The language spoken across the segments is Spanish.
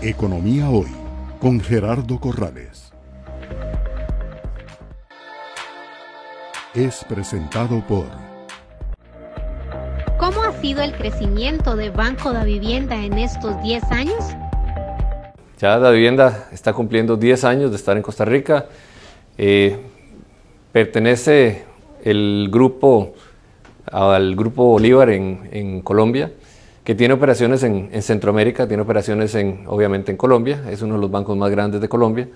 Economía Hoy con Gerardo Corrales. Es presentado por... ¿Cómo ha sido el crecimiento de Banco de Vivienda en estos 10 años? Ya la vivienda está cumpliendo 10 años de estar en Costa Rica. Eh, pertenece el grupo al grupo Bolívar en, en Colombia que tiene operaciones en, Centroamérica, tiene operaciones en, obviamente en Colombia, es uno de los bancos más grandes de Colombia,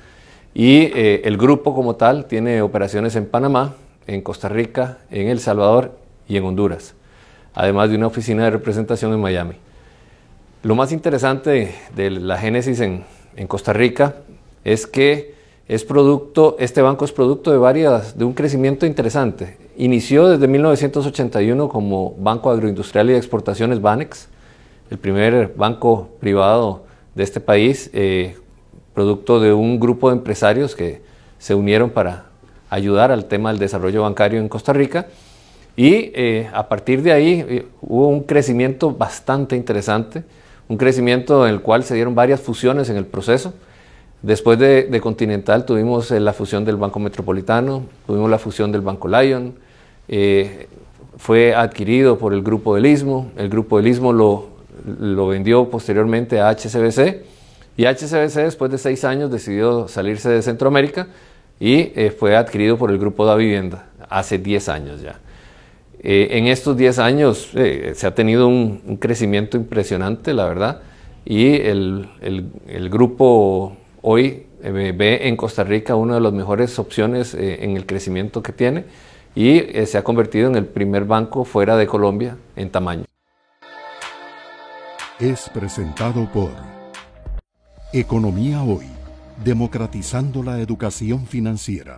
y eh, el grupo como tal tiene operaciones en Panamá, en Costa Rica, en El Salvador y en Honduras, además de una oficina de representación en Miami. Lo más interesante de la génesis en, en Costa Rica es que es producto, este banco es producto de varias, de un crecimiento interesante. Inició desde 1981 como Banco Agroindustrial y de Exportaciones Banex, el primer banco privado de este país, eh, producto de un grupo de empresarios que se unieron para ayudar al tema del desarrollo bancario en Costa Rica. Y eh, a partir de ahí eh, hubo un crecimiento bastante interesante, un crecimiento en el cual se dieron varias fusiones en el proceso. Después de, de Continental tuvimos la fusión del Banco Metropolitano, tuvimos la fusión del Banco Lion, fue adquirido por el Grupo del Istmo, el Grupo del Istmo lo, lo vendió posteriormente a HCBC y HCBC después de seis años decidió salirse de Centroamérica y eh, fue adquirido por el grupo Da Vivienda hace 10 años ya. Eh, en estos 10 años eh, se ha tenido un, crecimiento impresionante, la verdad, y el, el grupo hoy ve en Costa Rica una de las mejores opciones en el crecimiento que tiene y se ha convertido en el primer banco fuera de Colombia en tamaño es presentado por Economía Hoy, democratizando la educación financiera.